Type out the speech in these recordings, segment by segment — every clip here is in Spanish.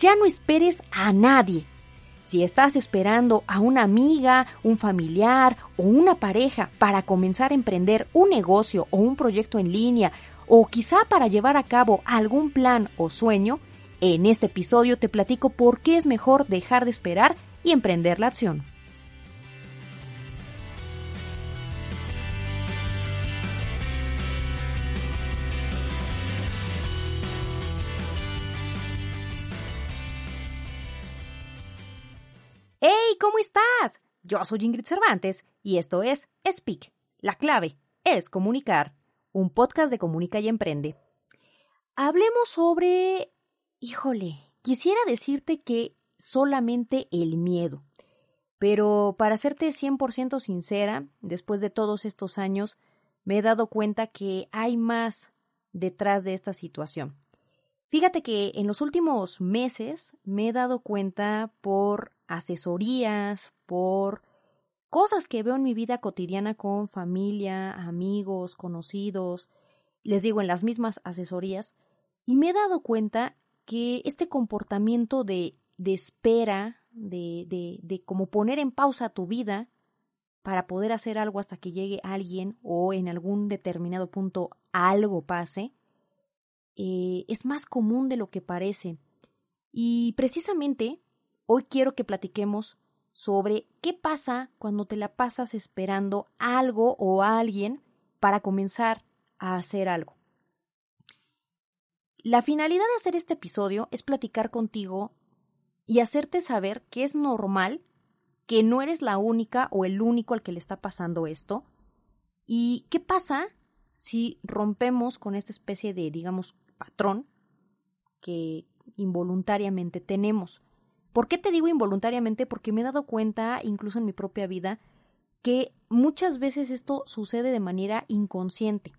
Ya no esperes a nadie. Si estás esperando a una amiga, un familiar o una pareja para comenzar a emprender un negocio o un proyecto en línea o quizá para llevar a cabo algún plan o sueño, en este episodio te platico por qué es mejor dejar de esperar y emprender la acción. ¡Hey! ¿Cómo estás? Yo soy Ingrid Cervantes y esto es Speak. La clave es comunicar, un podcast de Comunica y Emprende. Hablemos sobre... Híjole, quisiera decirte que solamente el miedo. Pero para serte 100% sincera, después de todos estos años, me he dado cuenta que hay más detrás de esta situación. Fíjate que en los últimos meses me he dado cuenta por asesorías, por cosas que veo en mi vida cotidiana con familia, amigos, conocidos, les digo en las mismas asesorías, y me he dado cuenta que este comportamiento de, de espera, de, de, de como poner en pausa tu vida para poder hacer algo hasta que llegue alguien o en algún determinado punto algo pase, eh, es más común de lo que parece. Y precisamente Hoy quiero que platiquemos sobre qué pasa cuando te la pasas esperando algo o a alguien para comenzar a hacer algo. La finalidad de hacer este episodio es platicar contigo y hacerte saber que es normal, que no eres la única o el único al que le está pasando esto. ¿Y qué pasa si rompemos con esta especie de, digamos, patrón que involuntariamente tenemos? ¿Por qué te digo involuntariamente? Porque me he dado cuenta, incluso en mi propia vida, que muchas veces esto sucede de manera inconsciente.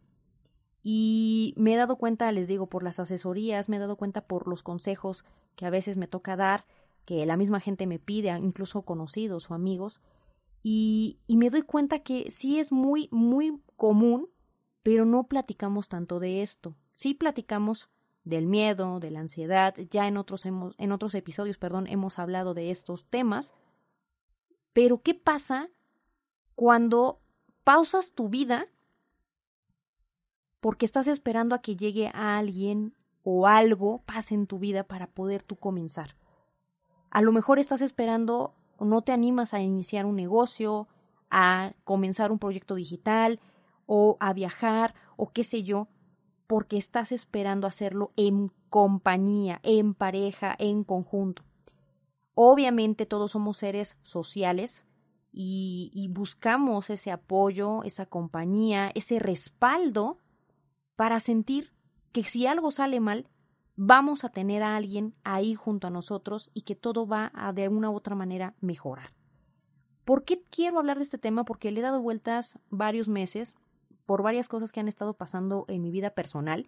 Y me he dado cuenta, les digo, por las asesorías, me he dado cuenta por los consejos que a veces me toca dar, que la misma gente me pide, incluso conocidos o amigos, y, me doy cuenta que sí es muy, muy común, pero no platicamos tanto de esto. Sí platicamos del miedo, de la ansiedad. Ya en otros, hemos, en otros episodios perdón, hemos hablado de estos temas. Pero ¿qué pasa cuando pausas tu vida porque estás esperando a que llegue a alguien o algo pase en tu vida para poder tú comenzar? A lo mejor estás esperando no te animas a iniciar un negocio, a comenzar un proyecto digital o a viajar o qué sé yo, porque estás esperando hacerlo en compañía, en pareja, en conjunto. Obviamente todos somos seres sociales y, buscamos ese apoyo, esa compañía, ese respaldo para sentir que si algo sale mal, vamos a tener a alguien ahí junto a nosotros y que todo va a de una u otra manera mejorar. ¿Por qué quiero hablar de este tema? Porque le he dado vueltas varios meses por varias cosas que han estado pasando en mi vida personal.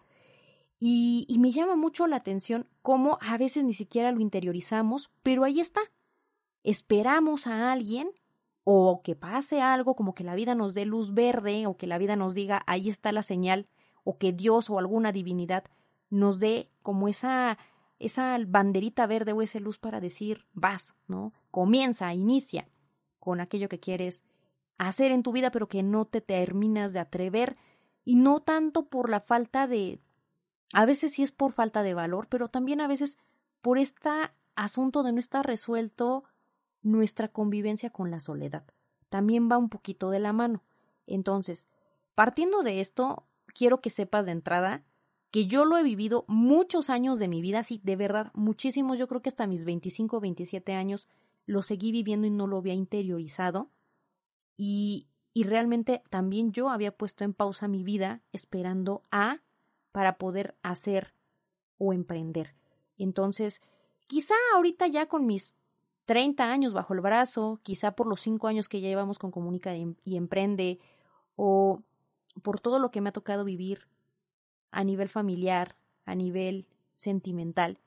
Y, me llama mucho la atención cómo a veces ni siquiera lo interiorizamos, pero ahí está. Esperamos a alguien o que pase algo como que la vida nos dé luz verde o que la vida nos diga ahí está la señal o que Dios o alguna divinidad nos dé como esa esa banderita verde o esa luz para decir vas, ¿no? Comienza, inicia con aquello que quieres hacer en tu vida, pero que no te terminas de atrever, y no tanto por la falta de... A veces sí es por falta de valor, pero también a veces por este asunto de no estar resuelto nuestra convivencia con la soledad. También va un poquito de la mano. Entonces, partiendo de esto, quiero que sepas de entrada que yo lo he vivido muchos años de mi vida, sí, de verdad, muchísimos, yo creo que hasta mis 25 o 27 años lo seguí viviendo y no lo había interiorizado. Y, y realmente también yo había puesto en pausa mi vida esperando a para poder hacer o emprender. Entonces, quizá ahorita ya con mis 30 años bajo el brazo, quizá por los 5 años que ya llevamos con Comunica y Emprende, o por todo lo que me ha tocado vivir a nivel familiar, a nivel sentimental,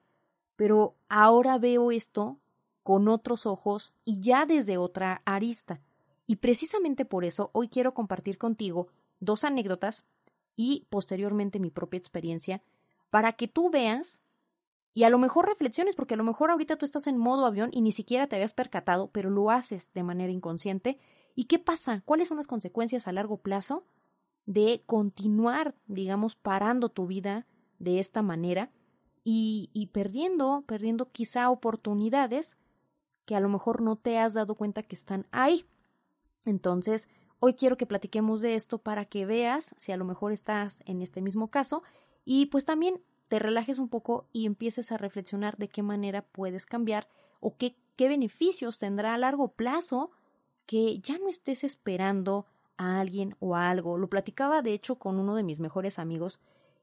pero ahora veo esto con otros ojos y ya desde otra arista. Y precisamente por eso hoy quiero compartir contigo dos anécdotas y posteriormente mi propia experiencia para que tú veas y a lo mejor reflexiones, porque a lo mejor ahorita tú estás en modo avión y ni siquiera te habías percatado, pero lo haces de manera inconsciente. ¿Y qué pasa? ¿Cuáles son las consecuencias a largo plazo de continuar, digamos, parando tu vida de esta manera y, y perdiendo, perdiendo quizá oportunidades que a lo mejor no te has dado cuenta que están ahí? Entonces, hoy quiero que platiquemos de esto para que veas si a lo mejor estás en este mismo caso y pues también te relajes un poco y empieces a reflexionar de qué manera puedes cambiar o qué, qué beneficios tendrá a largo plazo que ya no estés esperando a alguien o a algo. Lo platicaba de hecho con uno de mis mejores amigos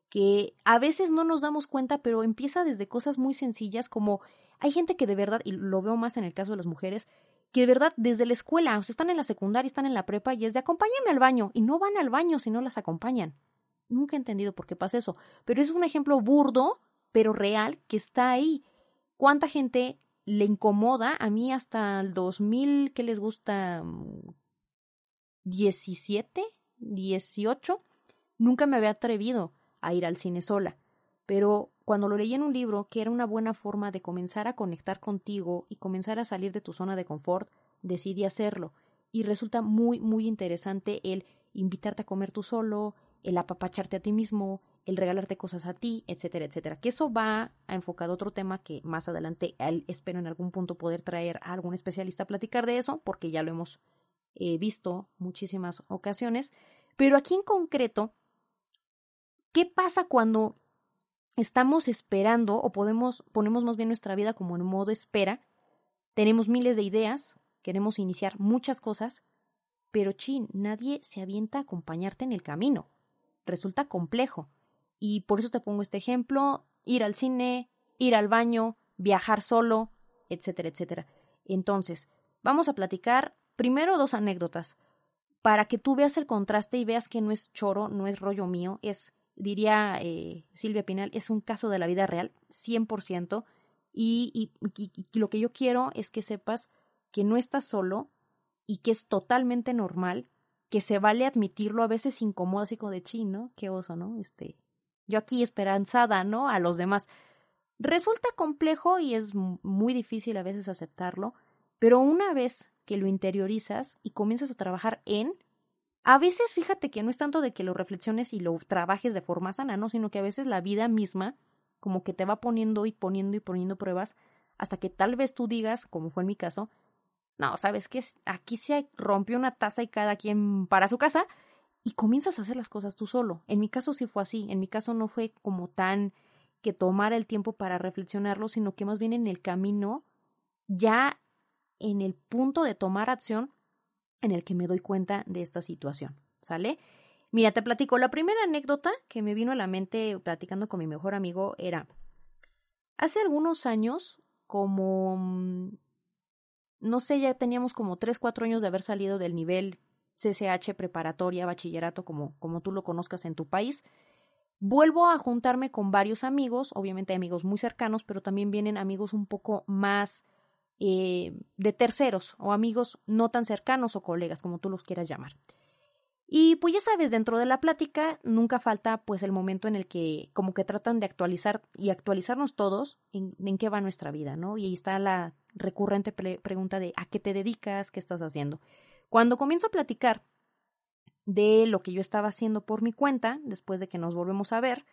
que a veces no nos damos cuenta, pero empieza desde cosas muy sencillas como hay gente que de verdad, y lo veo más en el caso de las mujeres, que de verdad desde la escuela, o sea, están en la secundaria, están en la prepa y es de acompáñame al baño y no van al baño si no las acompañan. Nunca he entendido por qué pasa eso, pero es un ejemplo burdo, pero real, que está ahí. ¿Cuánta gente le incomoda? A mí hasta el 2000, ¿qué les gusta? 17, 18, nunca me había atrevido a ir al cine sola. Pero cuando lo leí en un libro que era una buena forma de comenzar a conectar contigo y comenzar a salir de tu zona de confort, decidí hacerlo. Y resulta muy, muy interesante el invitarte a comer tú solo, el apapacharte a ti mismo, el regalarte cosas a ti, etcétera, etcétera. Que eso va a enfocar otro tema que más adelante espero en algún punto poder traer a algún especialista a platicar de eso, porque ya lo hemos eh, visto muchísimas ocasiones. Pero aquí en concreto, ¿qué pasa cuando estamos esperando o podemos, ponemos más bien nuestra vida como en modo espera? Tenemos miles de ideas, queremos iniciar muchas cosas, pero chin, nadie se avienta a acompañarte en el camino resulta complejo. Y por eso te pongo este ejemplo, ir al cine, ir al baño, viajar solo, etcétera, etcétera. Entonces, vamos a platicar primero dos anécdotas para que tú veas el contraste y veas que no es choro, no es rollo mío, es, diría eh, Silvia Pinal, es un caso de la vida real, 100%, y, y, y lo que yo quiero es que sepas que no estás solo y que es totalmente normal que se vale admitirlo, a veces incómodo, así como de chino, Qué oso, ¿no? Este, yo aquí esperanzada, ¿no? A los demás. Resulta complejo y es muy difícil a veces aceptarlo, pero una vez que lo interiorizas y comienzas a trabajar en, a veces fíjate que no es tanto de que lo reflexiones y lo trabajes de forma sana, ¿no? Sino que a veces la vida misma como que te va poniendo y poniendo y poniendo pruebas hasta que tal vez tú digas, como fue en mi caso, no, ¿sabes qué? Aquí se rompió una taza y cada quien para su casa y comienzas a hacer las cosas tú solo. En mi caso sí fue así, en mi caso no fue como tan que tomara el tiempo para reflexionarlo, sino que más bien en el camino, ya en el punto de tomar acción en el que me doy cuenta de esta situación, ¿sale? Mira, te platico, la primera anécdota que me vino a la mente platicando con mi mejor amigo era, hace algunos años, como mm, no sé, ya teníamos como tres, cuatro años de haber salido del nivel CCH preparatoria, bachillerato, como, como tú lo conozcas en tu país. Vuelvo a juntarme con varios amigos, obviamente amigos muy cercanos, pero también vienen amigos un poco más eh, de terceros o amigos no tan cercanos o colegas, como tú los quieras llamar. Y pues ya sabes, dentro de la plática nunca falta pues el momento en el que como que tratan de actualizar y actualizarnos todos en, qué va nuestra vida, ¿no? Y ahí está la recurrente pregunta de ¿a qué te dedicas? ¿Qué estás haciendo? Cuando comienzo a platicar de lo que yo estaba haciendo por mi cuenta, después de que nos volvemos a ver,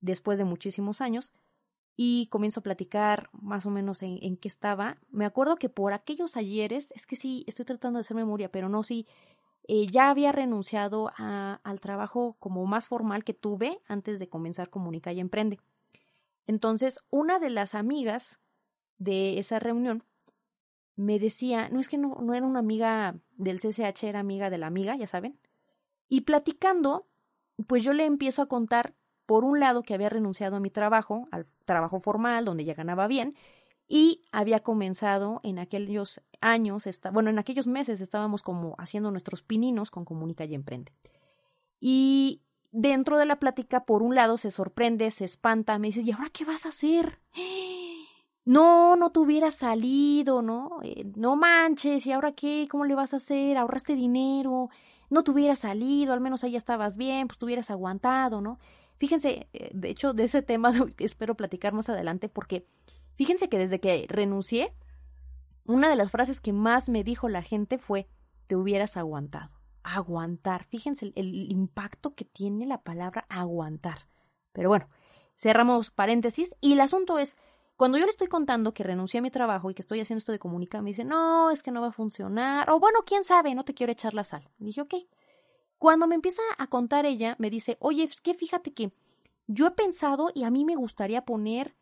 después de muchísimos años, y comienzo a platicar más o menos en, qué estaba, me acuerdo que por aquellos ayeres, es que sí, estoy tratando de hacer memoria, pero no, sí, eh, ya había renunciado al trabajo como más formal que tuve antes de comenzar Comunica y Emprende. Entonces, una de las amigas de esa reunión me decía, no es que no, no era una amiga del CCH, era amiga de la amiga, ya saben. Y platicando, pues yo le empiezo a contar por un lado, que había renunciado a mi trabajo, al trabajo formal, donde ya ganaba bien, y había comenzado en aquellos años, bueno, en aquellos meses estábamos como haciendo nuestros pininos con Comunica y Emprende. Y dentro de la plática, por un lado, se sorprende, se espanta, me dice, ¿y ahora qué vas a hacer? No, no te hubiera salido, ¿no? Eh, no manches, ¿y ahora qué? ¿Cómo le vas a hacer? Ahorraste dinero, no te hubiera salido, al menos ahí estabas bien, pues te hubieras aguantado, ¿no? Fíjense, eh, de hecho, de ese tema espero platicar más adelante porque fíjense que desde que renuncié, una de las frases que más me dijo la gente fue, te hubieras aguantado. Aguantar. Fíjense el, impacto que tiene la palabra aguantar. Pero bueno, cerramos paréntesis y el asunto es, cuando yo le estoy contando que renuncié a mi trabajo y que estoy haciendo esto de comunicar, me dice, no, es que no va a funcionar. O bueno, quién sabe, no te quiero echar la sal. dije, ok. Cuando me empieza a contar ella, me dice, oye, es que fíjate que yo he pensado y a mí me gustaría poner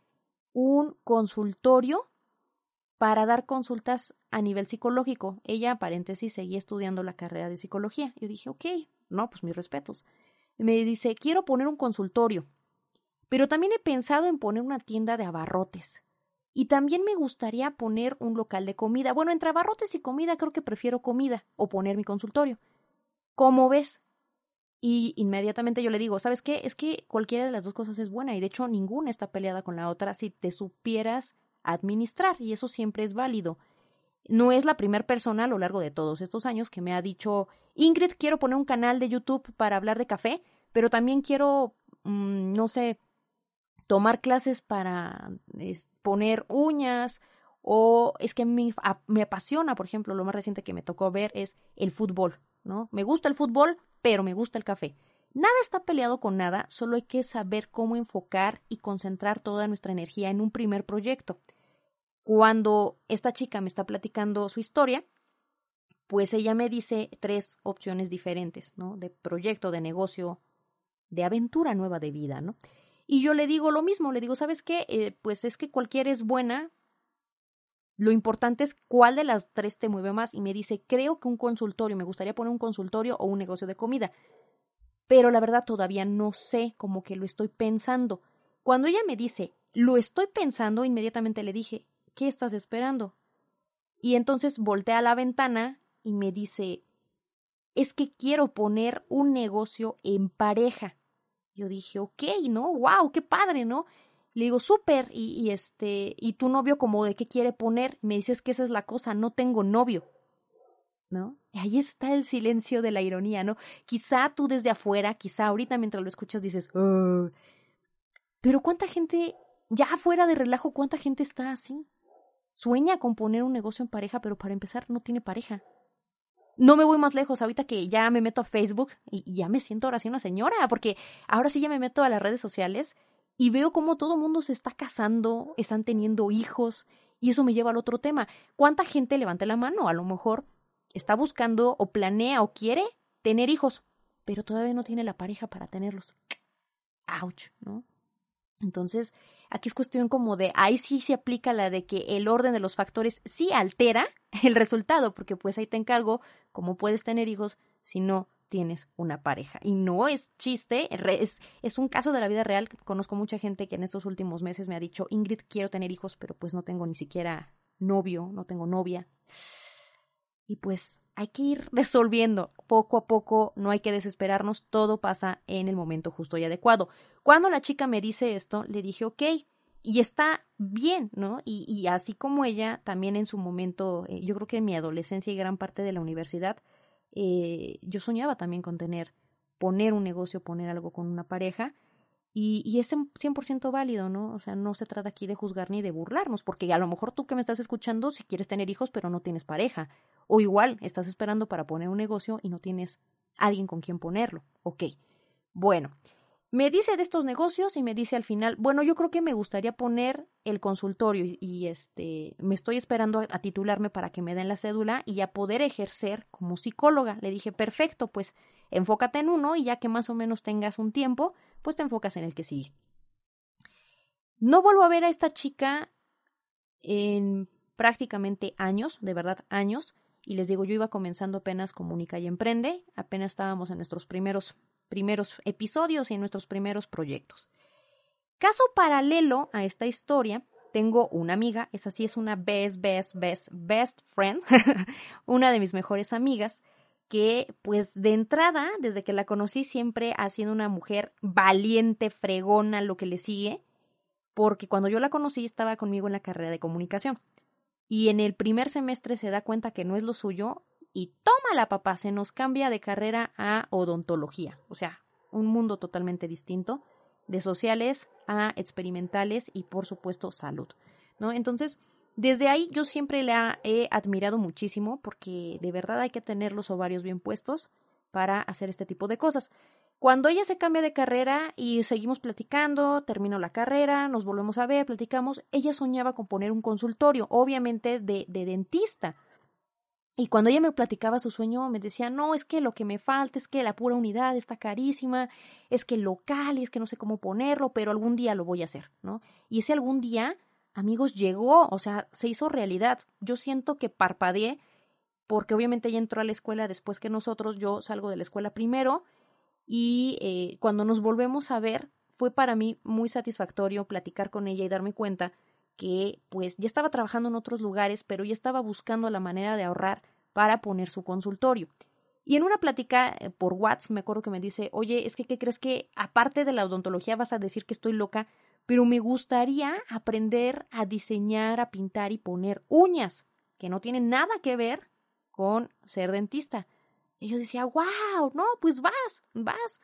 un consultorio para dar consultas a nivel psicológico. Ella, paréntesis, seguía estudiando la carrera de psicología. Yo dije, ok, no, pues mis respetos. Me dice, quiero poner un consultorio, pero también he pensado en poner una tienda de abarrotes. Y también me gustaría poner un local de comida. Bueno, entre abarrotes y comida creo que prefiero comida o poner mi consultorio. ¿Cómo ves? Y inmediatamente yo le digo, ¿sabes qué? Es que cualquiera de las dos cosas es buena y de hecho ninguna está peleada con la otra si te supieras administrar y eso siempre es válido. No es la primera persona a lo largo de todos estos años que me ha dicho, Ingrid, quiero poner un canal de YouTube para hablar de café, pero también quiero, mm, no sé, tomar clases para poner uñas o es que me, me apasiona, por ejemplo, lo más reciente que me tocó ver es el fútbol, ¿no? Me gusta el fútbol, pero me gusta el café. Nada está peleado con nada, solo hay que saber cómo enfocar y concentrar toda nuestra energía en un primer proyecto. Cuando esta chica me está platicando su historia, pues ella me dice tres opciones diferentes, ¿no? De proyecto, de negocio, de aventura nueva de vida, ¿no? Y yo le digo lo mismo, le digo, ¿sabes qué? Eh, pues es que cualquiera es buena. Lo importante es cuál de las tres te mueve más. Y me dice, creo que un consultorio, me gustaría poner un consultorio o un negocio de comida. Pero la verdad todavía no sé, como que lo estoy pensando. Cuando ella me dice, lo estoy pensando, inmediatamente le dije, ¿qué estás esperando? Y entonces voltea a la ventana y me dice, es que quiero poner un negocio en pareja. Yo dije, ok, ¿no? Wow, qué padre, ¿no? Le digo, súper, y, y, este, y tu novio como de qué quiere poner, me dices que esa es la cosa, no tengo novio. ¿No? Y ahí está el silencio de la ironía, ¿no? Quizá tú desde afuera, quizá ahorita mientras lo escuchas dices, pero cuánta gente, ya fuera de relajo, cuánta gente está así. Sueña con poner un negocio en pareja, pero para empezar no tiene pareja. No me voy más lejos, ahorita que ya me meto a Facebook y, ya me siento ahora sí una señora, porque ahora sí ya me meto a las redes sociales y veo cómo todo mundo se está casando, están teniendo hijos, y eso me lleva al otro tema. ¿Cuánta gente levanta la mano? A lo mejor está buscando o planea o quiere tener hijos, pero todavía no tiene la pareja para tenerlos. Ouch, ¿no? Entonces, aquí es cuestión como de, ahí sí se aplica la de que el orden de los factores sí altera el resultado, porque pues ahí te encargo cómo puedes tener hijos si no tienes una pareja. Y no es chiste, es, es un caso de la vida real. Conozco mucha gente que en estos últimos meses me ha dicho, Ingrid, quiero tener hijos, pero pues no tengo ni siquiera novio, no tengo novia. Y pues hay que ir resolviendo poco a poco, no hay que desesperarnos, todo pasa en el momento justo y adecuado. Cuando la chica me dice esto, le dije, ok, y está bien, ¿no? Y, y así como ella, también en su momento, eh, yo creo que en mi adolescencia y gran parte de la universidad, eh, yo soñaba también con tener, poner un negocio, poner algo con una pareja, y, y es 100% válido, ¿no? O sea, no se trata aquí de juzgar ni de burlarnos, porque a lo mejor tú que me estás escuchando, si quieres tener hijos, pero no tienes pareja, o igual estás esperando para poner un negocio y no tienes alguien con quien ponerlo. Ok. Bueno, me dice de estos negocios y me dice al final, bueno, yo creo que me gustaría poner el consultorio y, este, me estoy esperando a, titularme para que me den la cédula y ya poder ejercer como psicóloga. Le dije, perfecto, pues enfócate en uno y ya que más o menos tengas un tiempo, pues te enfocas en el que sigue. No vuelvo a ver a esta chica en prácticamente años, de verdad años, y les digo, yo iba comenzando apenas Comunica y Emprende, apenas estábamos en nuestros primeros primeros episodios y en nuestros primeros proyectos. Caso paralelo a esta historia, tengo una amiga, esa sí es una best, best, best, best friend, una de mis mejores amigas, que pues de entrada, desde que la conocí, siempre ha sido una mujer valiente, fregona, lo que le sigue, porque cuando yo la conocí estaba conmigo en la carrera de comunicación. Y en el primer semestre se da cuenta que no es lo suyo y toma la papá, se nos cambia de carrera a odontología, o sea, un mundo totalmente distinto, de sociales a experimentales y por supuesto salud, ¿no? Entonces, desde ahí yo siempre la he admirado muchísimo porque de verdad hay que tener los ovarios bien puestos para hacer este tipo de cosas. Cuando ella se cambia de carrera y seguimos platicando, termino la carrera, nos volvemos a ver, platicamos, ella soñaba con poner un consultorio, obviamente de, de dentista. Y cuando ella me platicaba su sueño, me decía, no, es que lo que me falta es que la pura unidad está carísima, es que local y es que no sé cómo ponerlo, pero algún día lo voy a hacer, ¿no? Y ese algún día, amigos, llegó, o sea, se hizo realidad. Yo siento que parpadeé, porque obviamente ella entró a la escuela después que nosotros, yo salgo de la escuela primero, y eh, cuando nos volvemos a ver fue para mí muy satisfactorio platicar con ella y darme cuenta que pues ya estaba trabajando en otros lugares, pero ya estaba buscando la manera de ahorrar para poner su consultorio. Y en una plática eh, por WhatsApp me acuerdo que me dice, oye, es que ¿qué crees que aparte de la odontología vas a decir que estoy loca? Pero me gustaría aprender a diseñar, a pintar y poner uñas, que no tienen nada que ver con ser dentista. Y yo decía, wow, no, pues vas, vas.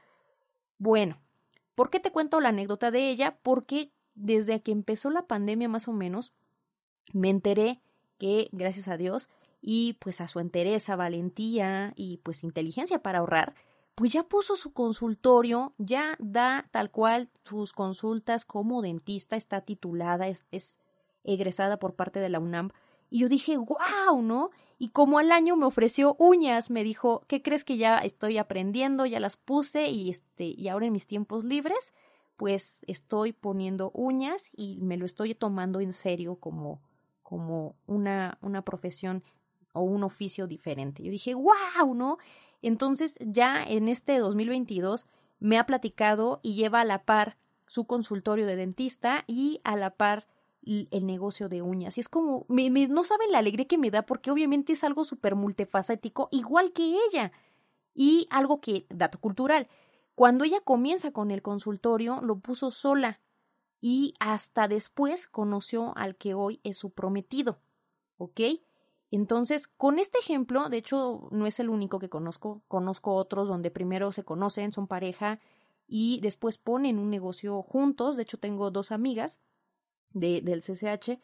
Bueno, ¿por qué te cuento la anécdota de ella? Porque desde que empezó la pandemia más o menos, me enteré que, gracias a Dios, y pues a su entereza, valentía y pues inteligencia para ahorrar, pues ya puso su consultorio, ya da tal cual sus consultas como dentista, está titulada, es, es egresada por parte de la UNAM. Y yo dije, wow, ¿no? Y como al año me ofreció uñas, me dijo, ¿qué crees que ya estoy aprendiendo? Ya las puse y este, y ahora en mis tiempos libres, pues estoy poniendo uñas y me lo estoy tomando en serio como, como una, una profesión o un oficio diferente. Yo dije, wow, ¿no? Entonces ya en este 2022 me ha platicado y lleva a la par su consultorio de dentista y a la par el negocio de uñas. Y es como, me, no saben la alegría que me da porque obviamente es algo súper multifacético, igual que ella. Y algo que, dato cultural, cuando ella comienza con el consultorio, lo puso sola y hasta después conoció al que hoy es su prometido. ¿Ok? Entonces, con este ejemplo, de hecho, no es el único que conozco, conozco otros donde primero se conocen, son pareja y después ponen un negocio juntos. De hecho, tengo dos amigas de, del CCH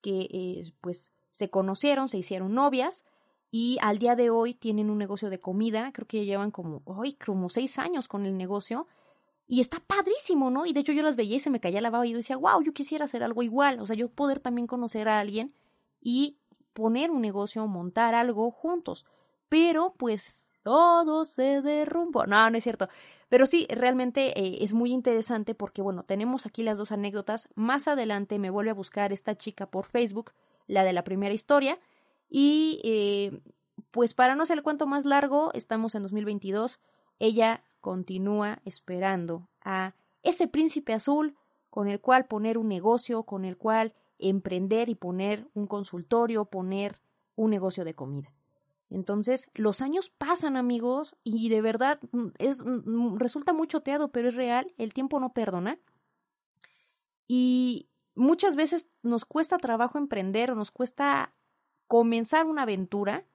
que eh, pues se conocieron, se hicieron novias y al día de hoy tienen un negocio de comida, creo que llevan como, hoy como seis años con el negocio y está padrísimo, ¿no? Y de hecho yo las veía y se me caía la baba y yo decía, wow, yo quisiera hacer algo igual, o sea, yo poder también conocer a alguien y poner un negocio, montar algo juntos, pero pues todo se derrumbó, no, no es cierto, pero sí, realmente eh, es muy interesante porque, bueno, tenemos aquí las dos anécdotas. Más adelante me vuelve a buscar esta chica por Facebook, la de la primera historia. Y eh, pues para no hacer el cuento más largo, estamos en 2022. Ella continúa esperando a ese príncipe azul con el cual poner un negocio, con el cual emprender y poner un consultorio, poner un negocio de comida. Entonces, los años pasan, amigos, y de verdad mm, es, mm, mm, resulta muy choteado, pero es real, el tiempo no perdona. Y muchas veces nos cuesta trabajo emprender o nos cuesta comenzar una aventura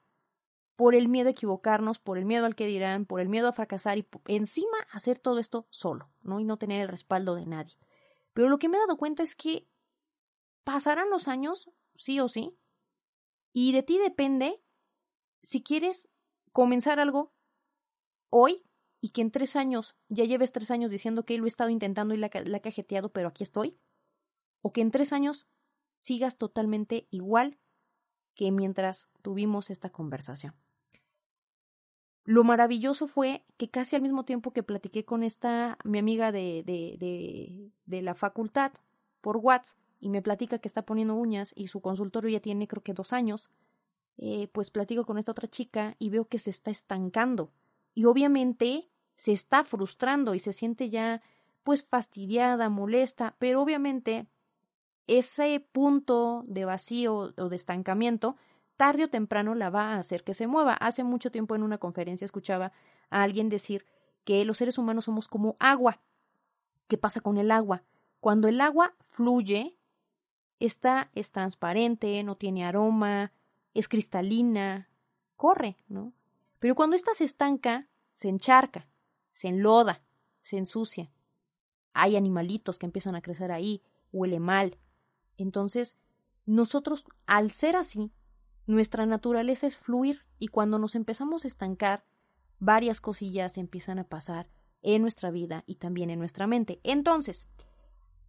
por el miedo a equivocarnos, por el miedo al que dirán, por el miedo a fracasar y encima hacer todo esto solo, ¿no? Y no tener el respaldo de nadie. Pero lo que me he dado cuenta es que pasarán los años, sí o sí, y de ti depende si quieres comenzar algo hoy y que en tres años ya lleves tres años diciendo que lo he estado intentando y la, la he cajeteado, pero aquí estoy, o que en tres años sigas totalmente igual que mientras tuvimos esta conversación. Lo maravilloso fue que casi al mismo tiempo que platiqué con esta mi amiga de, de, de, de la facultad por WhatsApp y me platica que está poniendo uñas y su consultorio ya tiene creo que dos años, eh, pues platico con esta otra chica y veo que se está estancando. Y obviamente se está frustrando y se siente ya pues fastidiada, molesta, pero obviamente ese punto de vacío o de estancamiento tarde o temprano la va a hacer que se mueva. Hace mucho tiempo en una conferencia escuchaba a alguien decir que los seres humanos somos como agua. ¿Qué pasa con el agua? Cuando el agua fluye, esta es transparente, no tiene aroma, es cristalina, corre, ¿no? Pero cuando ésta se estanca, se encharca, se enloda, se ensucia. Hay animalitos que empiezan a crecer ahí, huele mal. Entonces, nosotros, al ser así, nuestra naturaleza es fluir y cuando nos empezamos a estancar, varias cosillas empiezan a pasar en nuestra vida y también en nuestra mente. Entonces,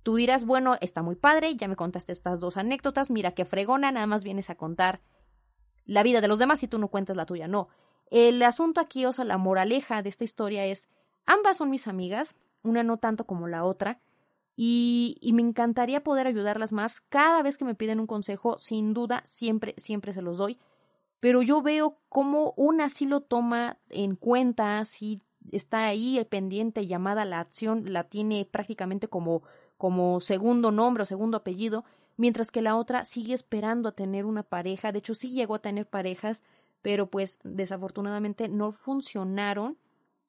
tú dirás, bueno, está muy padre, ya me contaste estas dos anécdotas, mira qué fregona, nada más vienes a contar la vida de los demás y tú no cuentas la tuya. No. El asunto aquí, o sea, la moraleja de esta historia es, ambas son mis amigas, una no tanto como la otra, y, y, me encantaría poder ayudarlas más. Cada vez que me piden un consejo, sin duda, siempre, siempre se los doy. Pero yo veo cómo una sí lo toma en cuenta, sí está ahí el pendiente llamada la acción, la tiene prácticamente como, como segundo nombre o segundo apellido, mientras que la otra sigue esperando a tener una pareja. De hecho, sí llegó a tener parejas, pero pues desafortunadamente no funcionaron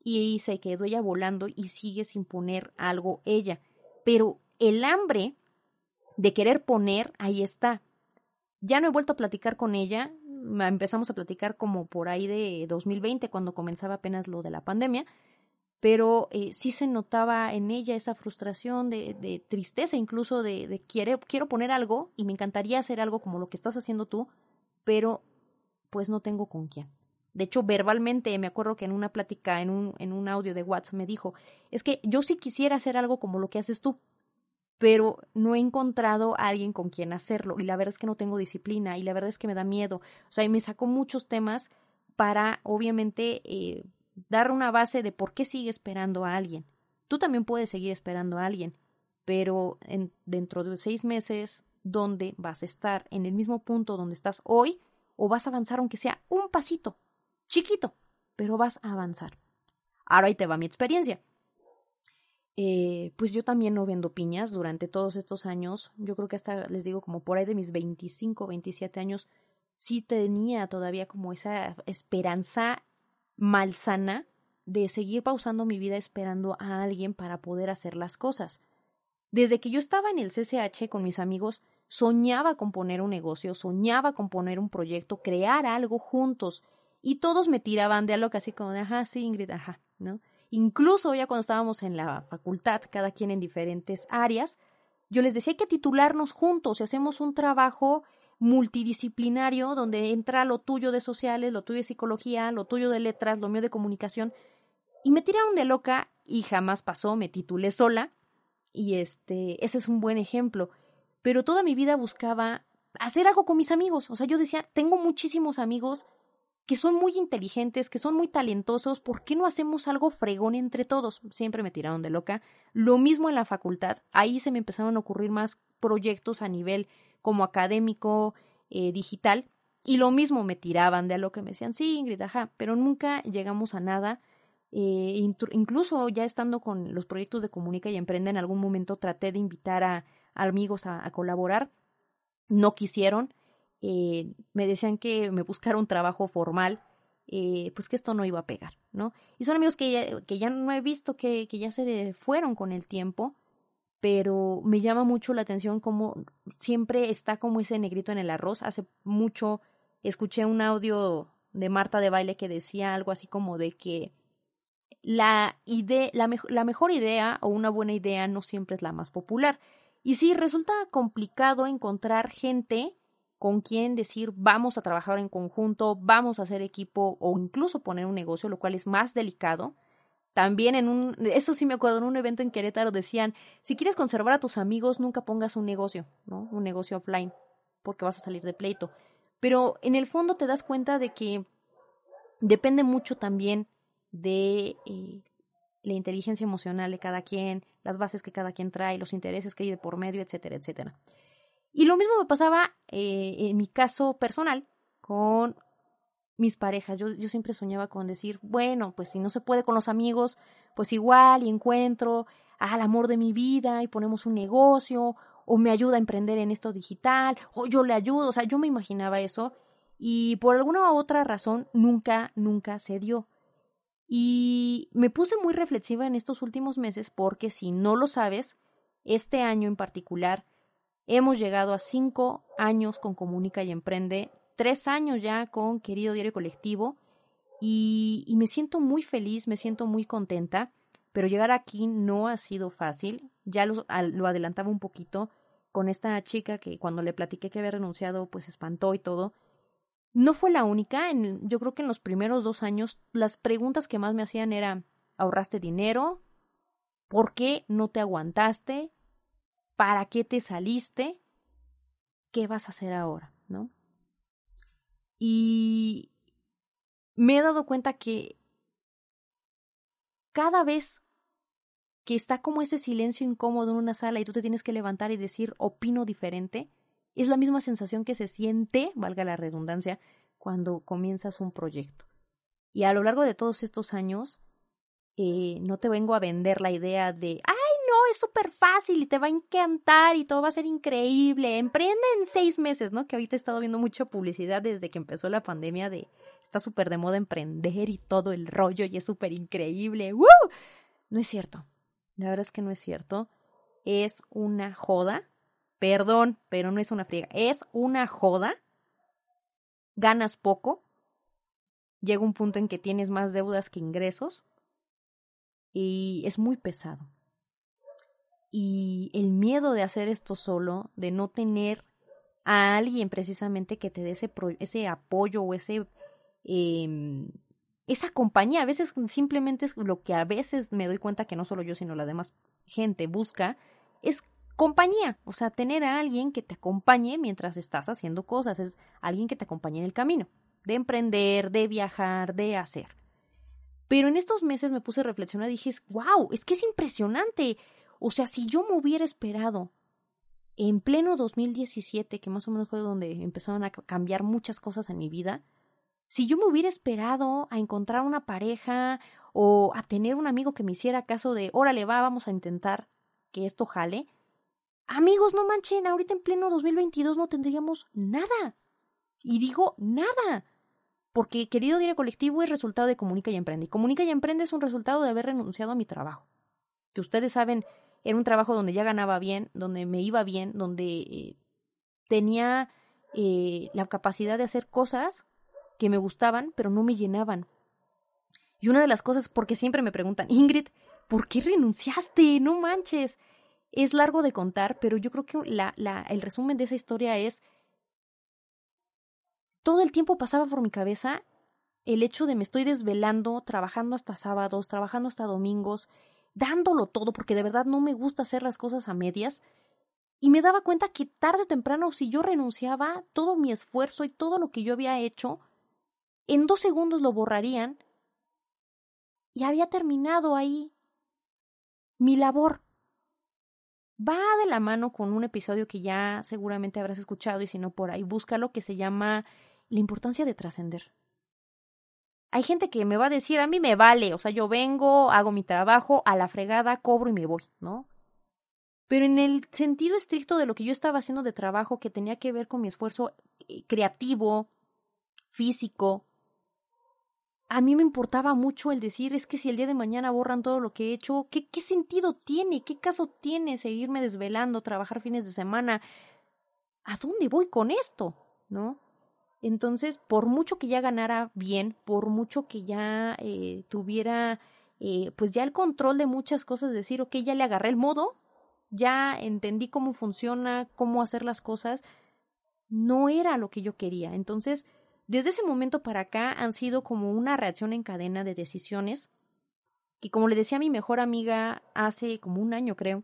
y se quedó ella volando y sigue sin poner algo ella. Pero el hambre de querer poner, ahí está. Ya no he vuelto a platicar con ella, empezamos a platicar como por ahí de 2020, cuando comenzaba apenas lo de la pandemia, pero eh, sí se notaba en ella esa frustración de, tristeza, incluso de, de quiero poner algo y me encantaría hacer algo como lo que estás haciendo tú, pero pues no tengo con quién. De hecho, verbalmente me acuerdo que en una plática, en un, en un audio de WhatsApp me dijo, es que yo sí quisiera hacer algo como lo que haces tú, pero no he encontrado a alguien con quien hacerlo y la verdad es que no tengo disciplina y la verdad es que me da miedo. O sea, y me sacó muchos temas para, obviamente, eh, dar una base de por qué sigue esperando a alguien. Tú también puedes seguir esperando a alguien, pero en, dentro de seis meses, ¿dónde vas a estar? ¿En el mismo punto donde estás hoy? ¿O vas a avanzar aunque sea un pasito? Chiquito, pero vas a avanzar. Ahora ahí te va mi experiencia. Eh, pues yo también no vendo piñas durante todos estos años. Yo creo que hasta les digo como por ahí de mis 25, 27 años, sí tenía todavía como esa esperanza malsana de seguir pausando mi vida esperando a alguien para poder hacer las cosas. Desde que yo estaba en el CCH con mis amigos, soñaba con poner un negocio, soñaba con poner un proyecto, crear algo juntos y todos me tiraban de algo así como de, ajá, sí, Ingrid, ajá, ¿no? Incluso ya cuando estábamos en la facultad, cada quien en diferentes áreas, yo les decía hay que titularnos juntos y hacemos un trabajo multidisciplinario donde entra lo tuyo de sociales, lo tuyo de psicología, lo tuyo de letras, lo mío de comunicación. Y me tiraron de loca y jamás pasó, me titulé sola y este, ese es un buen ejemplo. Pero toda mi vida buscaba hacer algo con mis amigos. O sea, yo decía, tengo muchísimos amigos que son muy inteligentes, que son muy talentosos, ¿por qué no hacemos algo fregón entre todos? Siempre me tiraron de loca. Lo mismo en la facultad, ahí se me empezaron a ocurrir más proyectos a nivel como académico, eh, digital, y lo mismo me tiraban de lo que me decían, sí, Ingrid, ajá, pero nunca llegamos a nada. Eh, incluso ya estando con los proyectos de Comunica y Emprende, en algún momento traté de invitar a, amigos a colaborar, no quisieron, eh, me decían que me buscara un trabajo formal, eh, pues que esto no iba a pegar, ¿no? Y son amigos que ya, que ya no he visto, que, que ya se fueron con el tiempo, pero me llama mucho la atención como siempre está como ese negrito en el arroz. Hace mucho escuché un audio de Marta de Baile que decía algo así como de que la, la, la mejor idea o una buena idea no siempre es la más popular. Y sí, resulta complicado encontrar gente con quién decir vamos a trabajar en conjunto, vamos a hacer equipo o incluso poner un negocio, lo cual es más delicado. También en un, eso sí me acuerdo, en un evento en Querétaro decían, si quieres conservar a tus amigos, nunca pongas un negocio, ¿no? Un negocio offline, porque vas a salir de pleito. Pero en el fondo te das cuenta de que depende mucho también de eh, la inteligencia emocional de cada quien, las bases que cada quien trae, los intereses que hay de por medio, etcétera, etcétera. Y lo mismo me pasaba eh, en mi caso personal con mis parejas. Yo, yo siempre soñaba con decir, bueno, pues si no se puede con los amigos, pues igual y encuentro al amor de mi vida y ponemos un negocio o me ayuda a emprender en esto digital o yo le ayudo. O sea, yo me imaginaba eso y por alguna u otra razón nunca, nunca se dio. Y me puse muy reflexiva en estos últimos meses porque si no lo sabes, este año en particular hemos llegado a cinco años con Comunica y Emprende, tres años ya con Querido Diario Colectivo y, y me siento muy feliz, me siento muy contenta, pero llegar aquí no ha sido fácil, ya lo, adelantaba un poquito con esta chica que cuando le platiqué que había renunciado pues espantó y todo, no fue la única. En, yo creo que en los primeros dos años las preguntas que más me hacían era ¿ahorraste dinero? ¿Por qué no te aguantaste? ¿Para qué te saliste? ¿Qué vas a hacer ahora? ¿No? Y me he dado cuenta que cada vez que está como ese silencio incómodo en una sala y tú te tienes que levantar y decir opino diferente, es la misma sensación que se siente, valga la redundancia, cuando comienzas un proyecto. Y a lo largo de todos estos años, eh, no te vengo a vender la idea de, no, es súper fácil y te va a encantar y todo va a ser increíble. Emprende en seis meses, ¿no? Que ahorita he estado viendo mucha publicidad desde que empezó la pandemia de, está súper de moda emprender y todo el rollo y es súper increíble. ¡Woo! No es cierto. La verdad es que no es cierto. Es una joda Perdón, pero no es una friega. Es una joda. Ganas poco. Llega un punto en que tienes más deudas que ingresos. Y es muy pesado. Y el miedo de hacer esto solo, de no tener a alguien precisamente que te dé ese, ese apoyo o ese eh, esa compañía. A veces simplemente es lo que a veces me doy cuenta que no solo yo, sino la demás gente busca, es compañía, o sea, tener a alguien que te acompañe mientras estás haciendo cosas, es alguien que te acompañe en el camino, de emprender, de viajar, de hacer. Pero en estos meses me puse a reflexionar y dije, wow, es que es impresionante. O sea, si yo me hubiera esperado en pleno 2017, que más o menos fue donde empezaron a cambiar muchas cosas en mi vida, si yo me hubiera esperado a encontrar una pareja o a tener un amigo que me hiciera caso de, órale, va, vamos a intentar que esto jale, Amigos, no manchen, ahorita en pleno 2022 no tendríamos nada. Y digo nada. Porque querido diario colectivo es resultado de Comunica y Emprende. Y Comunica y Emprende es un resultado de haber renunciado a mi trabajo. Que ustedes saben, era un trabajo donde ya ganaba bien, donde me iba bien, donde eh, tenía eh, la capacidad de hacer cosas que me gustaban, pero no me llenaban. Y una de las cosas, porque siempre me preguntan, Ingrid, ¿por qué renunciaste? No manches. Es largo de contar, pero yo creo que el resumen de esa historia es, todo el tiempo pasaba por mi cabeza el hecho de me estoy desvelando, trabajando hasta sábados, trabajando hasta domingos, dándolo todo, porque de verdad no me gusta hacer las cosas a medias. Y me daba cuenta que tarde o temprano, si yo renunciaba, todo mi esfuerzo y todo lo que yo había hecho, en dos segundos lo borrarían y había terminado ahí mi labor va de la mano con un episodio que ya seguramente habrás escuchado y si no por ahí, búscalo que se llama La importancia de trascender. Hay gente que me va a decir, a mí me vale, o sea, yo vengo, hago mi trabajo, a la fregada, cobro y me voy, ¿no? Pero en el sentido estricto de lo que yo estaba haciendo de trabajo, que tenía que ver con mi esfuerzo eh, creativo, físico, a mí me importaba mucho el decir, es que si el día de mañana borran todo lo que he hecho, ¿qué, qué sentido tiene? ¿Qué caso tiene seguirme desvelando, trabajar fines de semana? ¿A dónde voy con esto? ¿No? Entonces, por mucho que ya ganara bien, por mucho que ya eh, tuviera, eh, pues ya el control de muchas cosas, decir, ok, ya le agarré el modo, ya entendí cómo funciona, cómo hacer las cosas, no era lo que yo quería. Entonces, desde ese momento para acá han sido como una reacción en cadena de decisiones que, como le decía a mi mejor amiga hace como un año creo,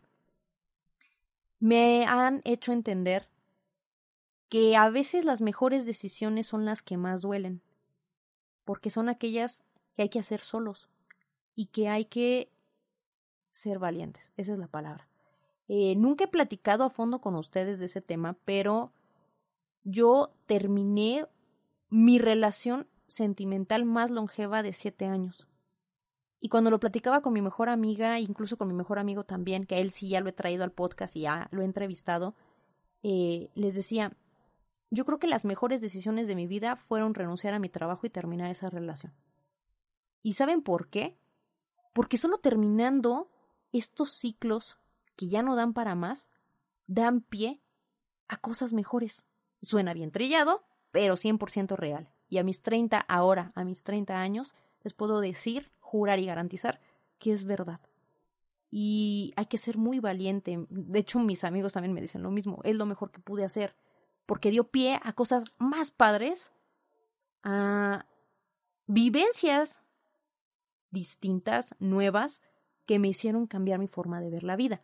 me han hecho entender que a veces las mejores decisiones son las que más duelen, porque son aquellas que hay que hacer solos y que hay que ser valientes, esa es la palabra. Eh, nunca he platicado a fondo con ustedes de ese tema, pero yo terminé mi relación sentimental más longeva de siete años. Y cuando lo platicaba con mi mejor amiga, incluso con mi mejor amigo también, que a él sí ya lo he traído al podcast y ya lo he entrevistado, eh, les decía, yo creo que las mejores decisiones de mi vida fueron renunciar a mi trabajo y terminar esa relación. ¿Y saben por qué? Porque solo terminando estos ciclos que ya no dan para más, dan pie a cosas mejores. Suena bien trillado, pero 100% real. Y a mis 30, ahora, a mis 30 años, les puedo decir, jurar y garantizar que es verdad. Y hay que ser muy valiente. De hecho, mis amigos también me dicen lo mismo. Es lo mejor que pude hacer. Porque dio pie a cosas más padres, a vivencias distintas, nuevas, que me hicieron cambiar mi forma de ver la vida.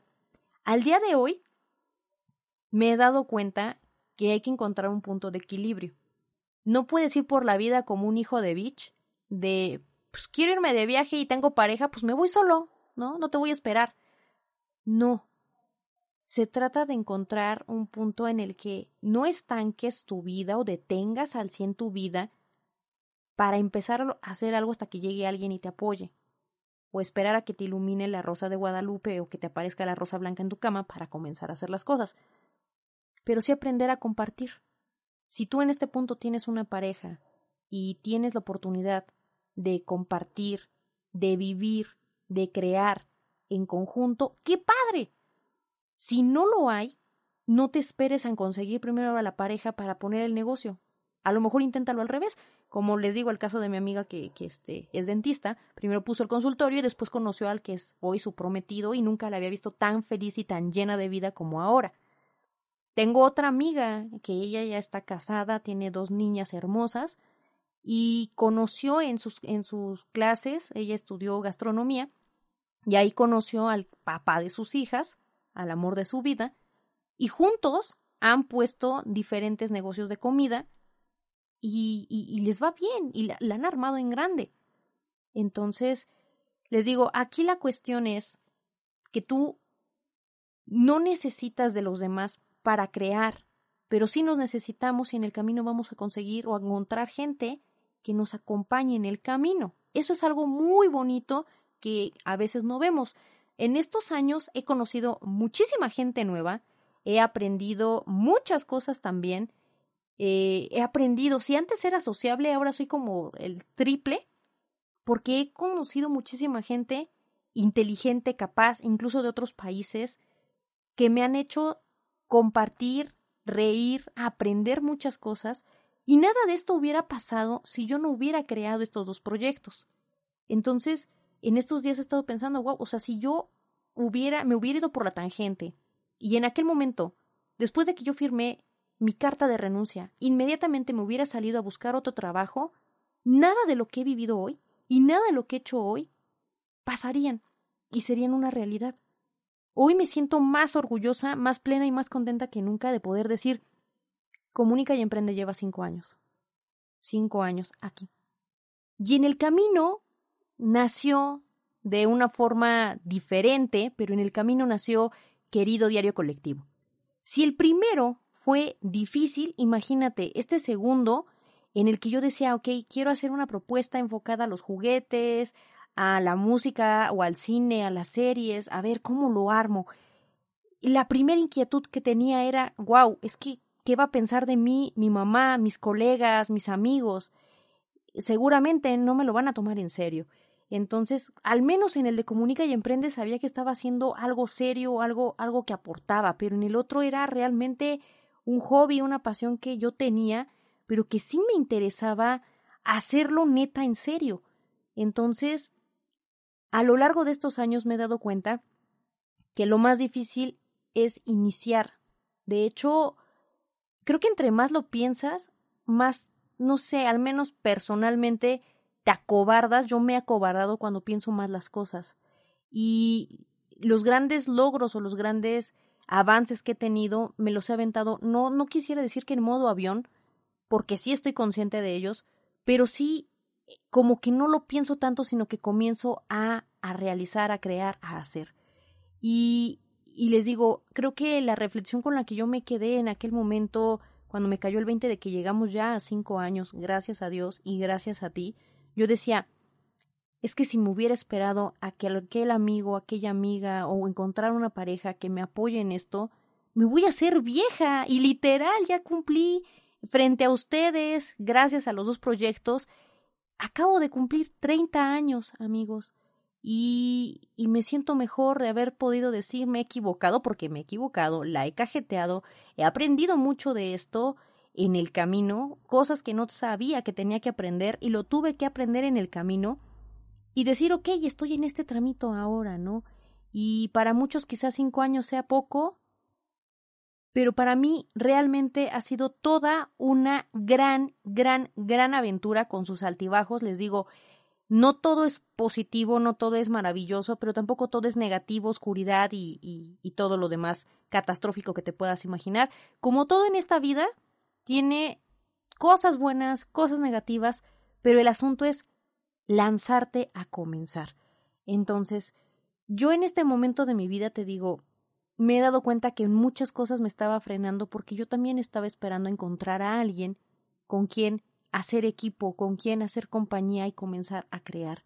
Al día de hoy, me he dado cuenta que hay que encontrar un punto de equilibrio. No puedes ir por la vida como un hijo de bitch, de, pues quiero irme de viaje y tengo pareja, pues me voy solo, ¿no? No te voy a esperar. No. Se trata de encontrar un punto en el que no estanques tu vida o detengas al cien tu vida para empezar a hacer algo hasta que llegue alguien y te apoye. O esperar a que te ilumine la rosa de Guadalupe o que te aparezca la rosa blanca en tu cama para comenzar a hacer las cosas. Pero sí aprender a compartir. Si tú en este punto tienes una pareja y tienes la oportunidad de compartir, de vivir, de crear en conjunto, ¡qué padre! Si no lo hay, no te esperes a conseguir primero a la pareja para poner el negocio. A lo mejor inténtalo al revés. Como les digo, el caso de mi amiga que, que este, es dentista, primero puso el consultorio y después conoció al que es hoy su prometido y nunca la había visto tan feliz y tan llena de vida como ahora. Tengo otra amiga que ella ya está casada, tiene dos niñas hermosas y conoció en sus, en sus clases, ella estudió gastronomía y ahí conoció al papá de sus hijas, al amor de su vida, y juntos han puesto diferentes negocios de comida y, les va bien y la, han armado en grande. Entonces, les digo, aquí la cuestión es que tú no necesitas de los demás para crear, pero sí nos necesitamos y en el camino vamos a conseguir o a encontrar gente que nos acompañe en el camino. Eso es algo muy bonito que a veces no vemos. En estos años he conocido muchísima gente nueva, he aprendido muchas cosas también eh, he aprendido, si antes era sociable, ahora soy como el triple, porque he conocido muchísima gente inteligente, capaz, incluso de otros países, que me han hecho compartir, reír, aprender muchas cosas, y nada de esto hubiera pasado si yo no hubiera creado estos dos proyectos. Entonces, en estos días he estado pensando, wow, o sea, si yo hubiera, me hubiera ido por la tangente, y en aquel momento, después de que yo firmé mi carta de renuncia, inmediatamente me hubiera salido a buscar otro trabajo, nada de lo que he vivido hoy y nada de lo que he hecho hoy pasarían y serían una realidad. Hoy me siento más orgullosa, más plena y más contenta que nunca de poder decir Comunica y Emprende lleva cinco años. Cinco años aquí. Y en el camino nació de una forma diferente, pero en el camino nació querido diario colectivo. Si el primero fue difícil, imagínate, este segundo en el que yo decía, ok, quiero hacer una propuesta enfocada a los juguetes, a la música o al cine, a las series, a ver cómo lo armo. La primera inquietud que tenía era, wow, es que, ¿qué va a pensar de mí mi mamá, mis colegas, mis amigos? Seguramente no me lo van a tomar en serio. Entonces, al menos en el de Comunica y Emprende sabía que estaba haciendo algo serio, algo, algo que aportaba, pero en el otro era realmente un hobby, una pasión que yo tenía, pero que sí me interesaba hacerlo neta en serio. Entonces, a lo largo de estos años me he dado cuenta que lo más difícil es iniciar. De hecho, creo que entre más lo piensas, más, no sé, al menos personalmente, te acobardas. Yo me he acobardado cuando pienso más las cosas. Y los grandes logros o los grandes avances que he tenido, me los he aventado, no, no quisiera decir que en modo avión, porque sí estoy consciente de ellos, pero sí como que no lo pienso tanto, sino que comienzo a, a realizar, a crear, a hacer. Y, y les digo, creo que la reflexión con la que yo me quedé en aquel momento, cuando me cayó el 20 de que llegamos ya a cinco años, gracias a Dios y gracias a ti, yo decía, es que si me hubiera esperado a que aquel amigo, aquella amiga o encontrar una pareja que me apoye en esto, me voy a hacer vieja y literal ya cumplí frente a ustedes, gracias a los dos proyectos, acabo de cumplir 30 años, amigos y, y me siento mejor de haber podido decir me he equivocado porque me he equivocado, la he cajeteado, he aprendido mucho de esto en el camino, cosas que no sabía que tenía que aprender y lo tuve que aprender en el camino y decir, ok, estoy en este tramito ahora, ¿no? Y para muchos quizás cinco años sea poco, pero para mí realmente ha sido toda una gran, gran, gran aventura con sus altibajos. Les digo, no todo es positivo, no todo es maravilloso, pero tampoco todo es negativo, oscuridad y, y, todo lo demás catastrófico que te puedas imaginar. Como todo en esta vida, tiene cosas buenas, cosas negativas, pero el asunto es lanzarte a comenzar. Entonces, yo en este momento de mi vida te digo, me he dado cuenta que en muchas cosas me estaba frenando porque yo también estaba esperando encontrar a alguien con quien hacer equipo, con quién hacer compañía y comenzar a crear.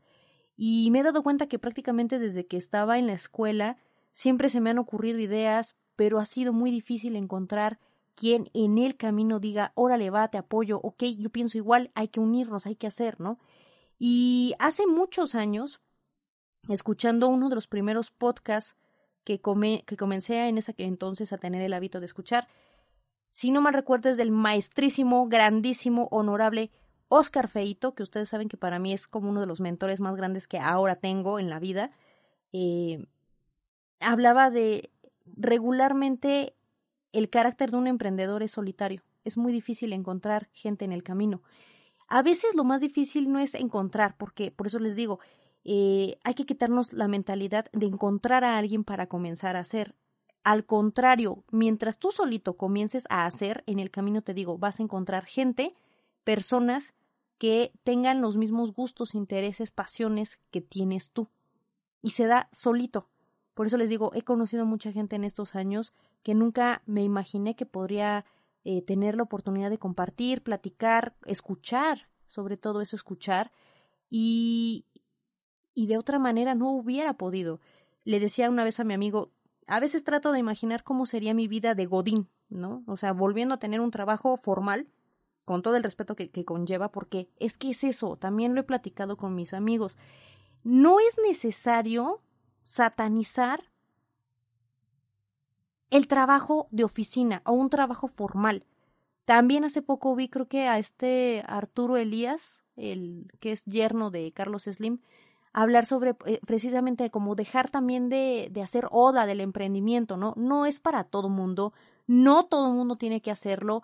Y me he dado cuenta que prácticamente desde que estaba en la escuela siempre se me han ocurrido ideas, pero ha sido muy difícil encontrar quien en el camino diga, órale, va, te apoyo, ok, yo pienso igual, hay que unirnos, hay que hacer, ¿no? Y hace muchos años, escuchando uno de los primeros podcasts que, que comencé en esa entonces a tener el hábito de escuchar, si no mal recuerdo, es del maestrísimo, grandísimo, honorable Oscar Feito, que ustedes saben que para mí es como uno de los mentores más grandes que ahora tengo en la vida. Eh, hablaba de regularmente el carácter de un emprendedor es solitario. Es muy difícil encontrar gente en el camino. A veces lo más difícil no es encontrar, porque por eso les digo, eh, hay que quitarnos la mentalidad de encontrar a alguien para comenzar a hacer. Al contrario, mientras tú solito comiences a hacer, en el camino te digo, vas a encontrar gente, personas que tengan los mismos gustos, intereses, pasiones que tienes tú. Y se da solito. Por eso les digo, he conocido mucha gente en estos años que nunca me imaginé que podría eh, tener la oportunidad de compartir, platicar, escuchar, sobre todo eso, escuchar, y, y de otra manera no hubiera podido. Le decía una vez a mi amigo, a veces trato de imaginar cómo sería mi vida de Godín, ¿no? O sea, volviendo a tener un trabajo formal, con todo el respeto que, que, conlleva, porque es que es eso, también lo he platicado con mis amigos. No es necesario satanizar el trabajo de oficina o un trabajo formal. También hace poco vi, creo que a este Arturo Elías, el que es yerno de Carlos Slim, hablar sobre eh, precisamente como dejar también de, de, hacer oda del emprendimiento, ¿no? No es para todo mundo, no todo mundo tiene que hacerlo.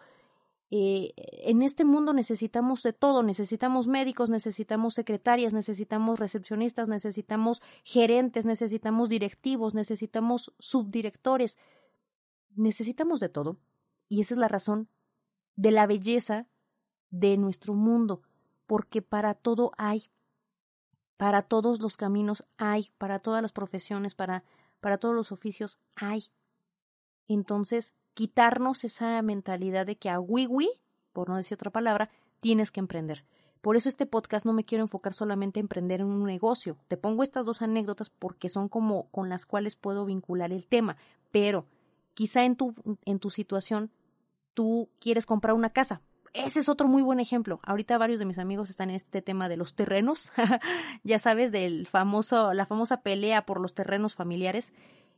Eh, en este mundo necesitamos de todo, necesitamos médicos, necesitamos secretarias, necesitamos recepcionistas, necesitamos gerentes, necesitamos directivos, necesitamos subdirectores, necesitamos de todo. Y esa es la razón de la belleza de nuestro mundo, porque para todo hay para todos los caminos hay, para todas las profesiones, para, para todos los oficios hay. Entonces, quitarnos esa mentalidad de que a wiwi, por no decir otra palabra, tienes que emprender. Por eso este podcast no me quiero enfocar solamente en emprender en un negocio. Te pongo estas dos anécdotas porque son como con las cuales puedo vincular el tema. Pero quizá en tu, en tu situación tú quieres comprar una casa, ese es otro muy buen ejemplo. Ahorita varios de mis amigos están en este tema de los terrenos, ya sabes, del famoso, la famosa pelea por los terrenos familiares.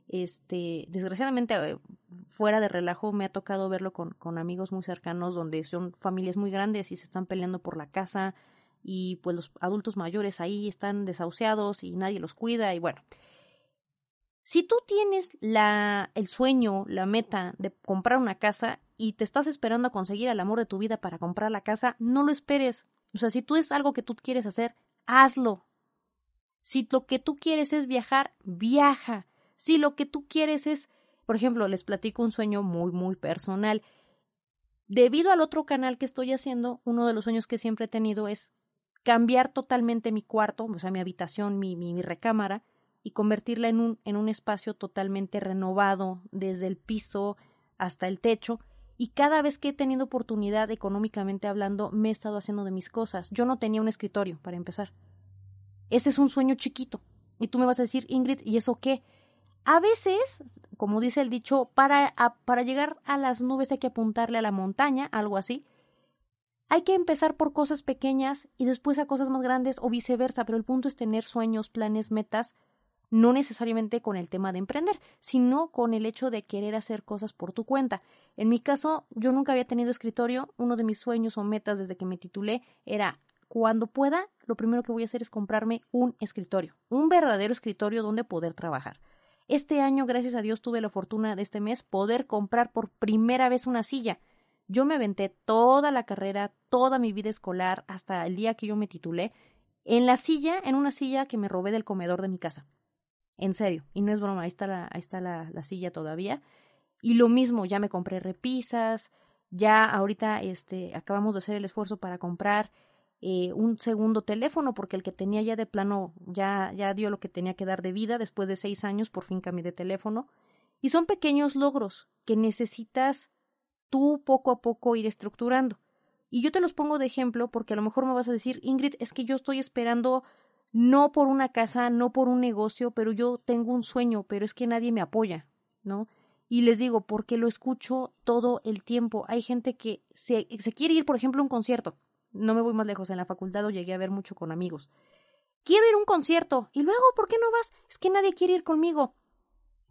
Este, desgraciadamente, eh, fuera de relajo, me ha tocado verlo con, con amigos muy cercanos donde son familias muy grandes y se están peleando por la casa y pues los adultos mayores ahí están desahuciados y nadie los cuida y bueno. Si tú tienes la, el sueño, la meta de comprar una casa, y te estás esperando a conseguir el amor de tu vida para comprar la casa, no lo esperes. O sea, si tú es algo que tú quieres hacer, hazlo. Si lo que tú quieres es viajar, viaja. Si lo que tú quieres es, por ejemplo, les platico un sueño muy, muy personal. Debido al otro canal que estoy haciendo, uno de los sueños que siempre he tenido es cambiar totalmente mi cuarto, o sea, mi habitación, mi, mi, recámara, y convertirla en un, en un espacio totalmente renovado, desde el piso hasta el techo, y cada vez que he tenido oportunidad económicamente hablando, me he estado haciendo de mis cosas. Yo no tenía un escritorio, para empezar. Ese es un sueño chiquito. Y tú me vas a decir, Ingrid, ¿y eso qué? A veces, como dice el dicho, para, llegar a las nubes hay que apuntarle a la montaña, algo así. Hay que empezar por cosas pequeñas y después a cosas más grandes o viceversa, pero el punto es tener sueños, planes, metas no necesariamente con el tema de emprender, sino con el hecho de querer hacer cosas por tu cuenta. En mi caso, yo nunca había tenido escritorio, uno de mis sueños o metas desde que me titulé era cuando pueda, lo primero que voy a hacer es comprarme un escritorio, un verdadero escritorio donde poder trabajar. Este año, gracias a Dios, tuve la fortuna de este mes poder comprar por primera vez una silla. Yo me aventé toda la carrera, toda mi vida escolar, hasta el día que yo me titulé, en la silla, en una silla que me robé del comedor de mi casa. En serio, y no es broma, ahí está la, ahí está la, la silla todavía. Y lo mismo, ya me compré repisas, ya ahorita este, acabamos de hacer el esfuerzo para comprar eh, un segundo teléfono, porque el que tenía ya de plano ya, ya dio lo que tenía que dar de vida, después de seis años por fin cambié de teléfono. Y son pequeños logros que necesitas tú poco a poco ir estructurando. Y yo te los pongo de ejemplo porque a lo mejor me vas a decir, Ingrid, es que yo estoy esperando no por una casa, no por un negocio, pero yo tengo un sueño, pero es que nadie me apoya, ¿no? Y les digo, porque lo escucho todo el tiempo. Hay gente que se, se quiere ir, por ejemplo, a un concierto. No me voy más lejos, en la facultad lo llegué a ver mucho con amigos. Quiero ir a un concierto. Y luego, ¿por qué no vas? Es que nadie quiere ir conmigo.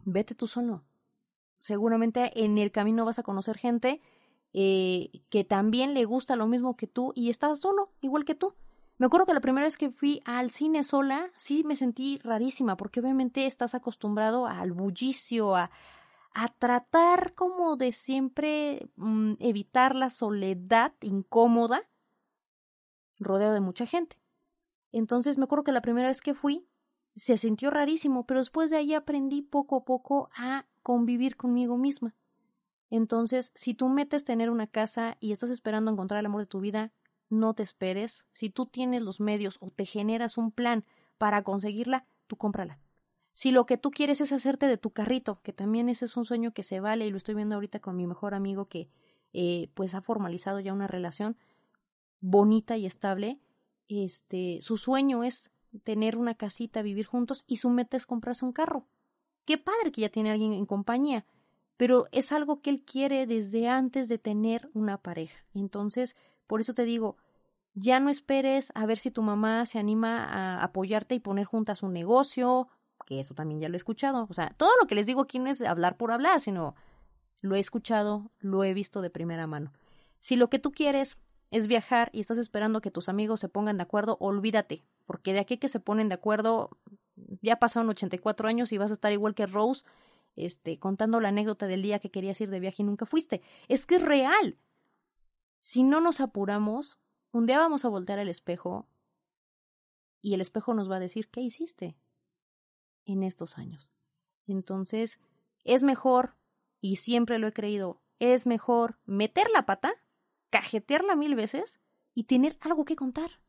Vete tú solo. Seguramente en el camino vas a conocer gente eh, que también le gusta lo mismo que tú y estás solo, igual que tú. Me acuerdo que la primera vez que fui al cine sola, sí me sentí rarísima, porque obviamente estás acostumbrado al bullicio, a, a tratar como de siempre mm, evitar la soledad incómoda, rodeado de mucha gente. Entonces me acuerdo que la primera vez que fui, se sintió rarísimo, pero después de ahí aprendí poco a poco a convivir conmigo misma. Entonces, si tú metes tener una casa y estás esperando encontrar el amor de tu vida, no te esperes. Si tú tienes los medios o te generas un plan para conseguirla, tú cómprala. Si lo que tú quieres es hacerte de tu carrito, que también ese es un sueño que se vale y lo estoy viendo ahorita con mi mejor amigo que eh, pues ha formalizado ya una relación bonita y estable, este, su sueño es tener una casita, vivir juntos y su meta es comprarse un carro. Qué padre que ya tiene alguien en compañía, pero es algo que él quiere desde antes de tener una pareja. Entonces, por eso te digo, ya no esperes a ver si tu mamá se anima a apoyarte y poner juntas un negocio, que eso también ya lo he escuchado. O sea, todo lo que les digo aquí no es hablar por hablar, sino lo he escuchado, lo he visto de primera mano. Si lo que tú quieres es viajar y estás esperando que tus amigos se pongan de acuerdo, olvídate, porque de aquí que se ponen de acuerdo, ya pasaron 84 años y vas a estar igual que Rose, este, contando la anécdota del día que querías ir de viaje y nunca fuiste. Es que es real. Si no nos apuramos, un día vamos a voltear al espejo y el espejo nos va a decir qué hiciste en estos años. Entonces, es mejor, y siempre lo he creído, es mejor meter la pata, cajetearla mil veces y tener algo que contar.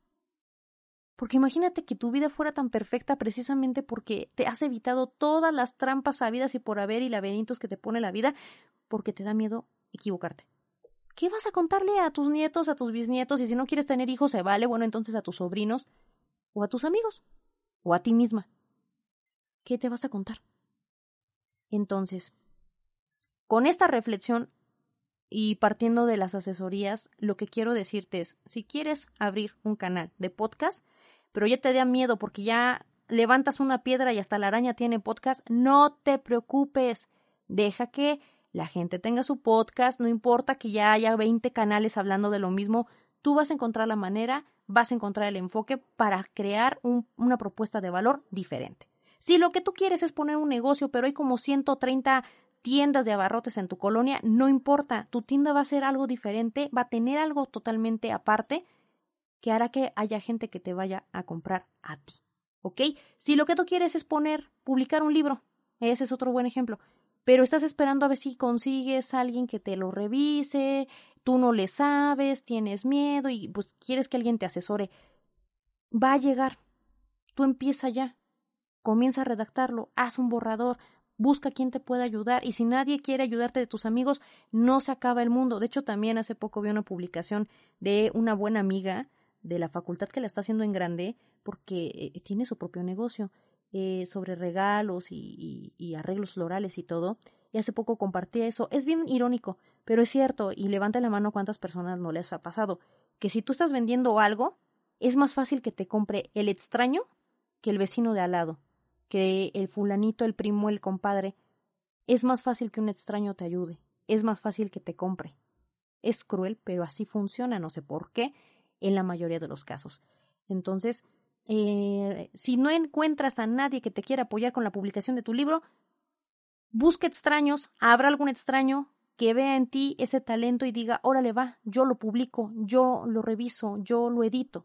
Porque imagínate que tu vida fuera tan perfecta precisamente porque te has evitado todas las trampas sabidas y por haber y laberintos que te pone la vida porque te da miedo equivocarte. ¿qué vas a contarle a tus nietos, a tus bisnietos? Y si no quieres tener hijos, se vale, bueno, entonces a tus sobrinos o a tus amigos o a ti misma. ¿Qué te vas a contar? Entonces, con esta reflexión y partiendo de las asesorías, lo que quiero decirte es, si quieres abrir un canal de podcast, pero ya te da miedo porque ya levantas una piedra y hasta la araña tiene podcast, no te preocupes, deja que la gente tenga su podcast, no importa que ya haya 20 canales hablando de lo mismo, tú vas a encontrar la manera, vas a encontrar el enfoque para crear una propuesta de valor diferente. Si lo que tú quieres es poner un negocio, pero hay como 130 tiendas de abarrotes en tu colonia, no importa, tu tienda va a ser algo diferente, va a tener algo totalmente aparte que hará que haya gente que te vaya a comprar a ti. ¿Ok? Si lo que tú quieres es poner, publicar un libro, ese es otro buen ejemplo pero estás esperando a ver si consigues alguien que te lo revise, tú no le sabes, tienes miedo y pues quieres que alguien te asesore. Va a llegar. Tú empieza ya. Comienza a redactarlo, haz un borrador, busca quién te pueda ayudar y si nadie quiere ayudarte de tus amigos, no se acaba el mundo. De hecho, también hace poco vi una publicación de una buena amiga de la facultad que la está haciendo en grande porque eh, tiene su propio negocio eh, sobre regalos y, y, arreglos florales y todo. Y hace poco compartí eso. Es bien irónico, pero es cierto, y levanta la mano cuántas personas no les ha pasado, que si tú estás vendiendo algo, es más fácil que te compre el extraño que el vecino de al lado, que el fulanito, el primo, el compadre. Es más fácil que un extraño te ayude, es más fácil que te compre. Es cruel, pero así funciona, no sé por qué, en la mayoría de los casos. Entonces, eh, si no encuentras a nadie que te quiera apoyar con la publicación de tu libro, busca extraños, habrá algún extraño que vea en ti ese talento y diga, órale va, yo lo publico, yo lo reviso, yo lo edito.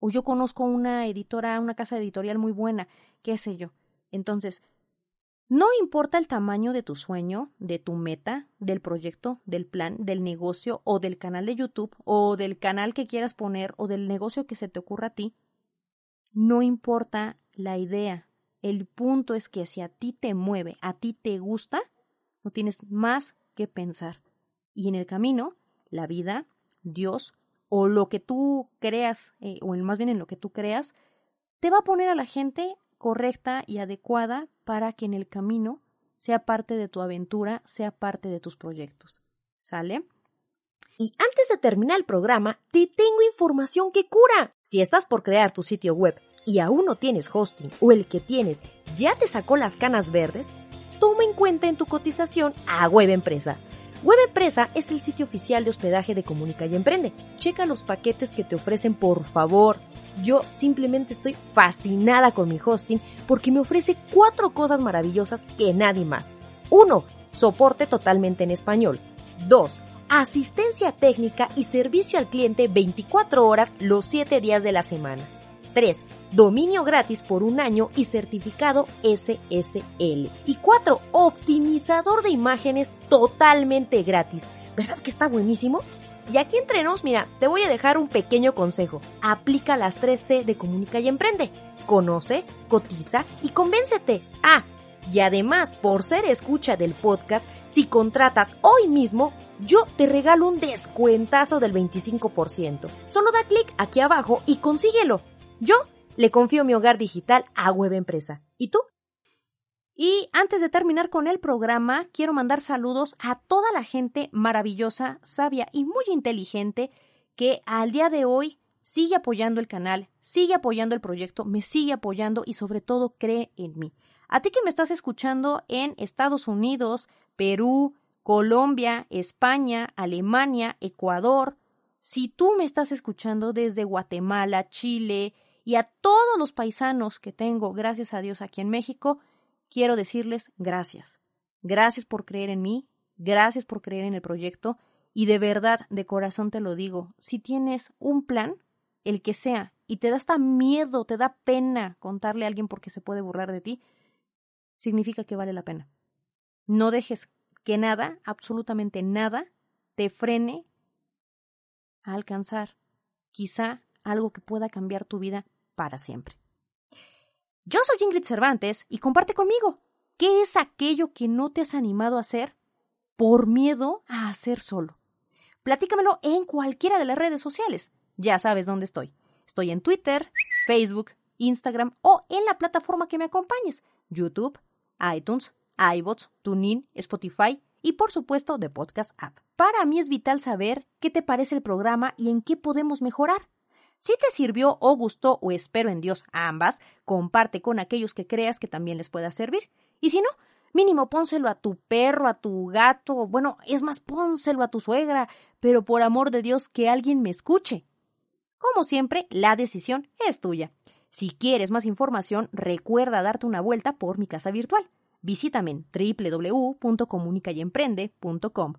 O yo conozco una editora, una casa editorial muy buena, qué sé yo. Entonces, no importa el tamaño de tu sueño, de tu meta, del proyecto, del plan, del negocio o del canal de YouTube o del canal que quieras poner o del negocio que se te ocurra a ti, no importa la idea. El punto es que si a ti te mueve, a ti te gusta, no tienes más que pensar. Y en el camino, la vida, Dios o lo que tú creas, eh, o más bien en lo que tú creas, te va a poner a la gente correcta y adecuada para que en el camino sea parte de tu aventura, sea parte de tus proyectos. ¿Sale? Y antes de terminar el programa, te tengo información que cura. Si estás por crear tu sitio web y aún no tienes hosting o el que tienes ya te sacó las canas verdes, toma en cuenta en tu cotización a Web Empresa. Web Empresa es el sitio oficial de hospedaje de Comunica y Emprende. Checa los paquetes que te ofrecen, por favor. Yo simplemente estoy fascinada con mi hosting porque me ofrece cuatro cosas maravillosas que nadie más. 1. Soporte totalmente en español. 2 asistencia técnica y servicio al cliente 24 horas los 7 días de la semana. 3. Dominio gratis por un año y certificado SSL. Y 4. Optimizador de imágenes totalmente gratis. ¿Verdad que está buenísimo? Y aquí entre nos, mira, te voy a dejar un pequeño consejo. Aplica las 3C de Comunica y Emprende. Conoce, cotiza y convéncete. Ah, y además, por ser escucha del podcast, si contratas hoy mismo, yo te regalo un descuentazo del 25%. Solo da clic aquí abajo y consíguelo. Yo le confío mi hogar digital a Web Empresa. ¿Y tú? Y antes de terminar con el programa, quiero mandar saludos a toda la gente maravillosa, sabia y muy inteligente que al día de hoy sigue apoyando el canal, sigue apoyando el proyecto, me sigue apoyando y sobre todo cree en mí. A ti que me estás escuchando en Estados Unidos, Perú, Colombia, España, Alemania, Ecuador, si tú me estás escuchando desde Guatemala, Chile y a todos los paisanos que tengo, gracias a Dios, aquí en México, quiero decirles gracias. Gracias por creer en mí, gracias por creer en el proyecto y de verdad, de corazón te lo digo, si tienes un plan, el que sea, y te da hasta miedo, te da pena contarle a alguien porque se puede burlar de ti, significa que vale la pena. No dejes que nada, absolutamente nada, te frene a alcanzar quizá algo que pueda cambiar tu vida para siempre. Yo soy Ingrid Cervantes y comparte conmigo qué es aquello que no te has animado a hacer por miedo a hacer solo. Platícamelo en cualquiera de las redes sociales. Ya sabes dónde estoy. Estoy en Twitter, Facebook, Instagram o en la plataforma que me acompañes, YouTube, iTunes, iBots, TuneIn, Spotify y por supuesto de Podcast App. Para mí es vital saber qué te parece el programa y en qué podemos mejorar. Si te sirvió o gustó o espero en Dios ambas, comparte con aquellos que creas que también les pueda servir. Y si no, mínimo pónselo a tu perro, a tu gato, bueno, es más, pónselo a tu suegra, pero por amor de Dios que alguien me escuche. Como siempre, la decisión es tuya. Si quieres más información, recuerda darte una vuelta por mi casa virtual. Visítame en www.comunicayemprende.com.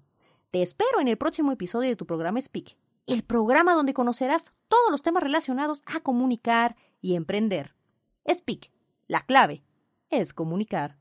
Te espero en el próximo episodio de tu programa Speak, el programa donde conocerás todos los temas relacionados a comunicar y emprender. Speak, la clave es comunicar.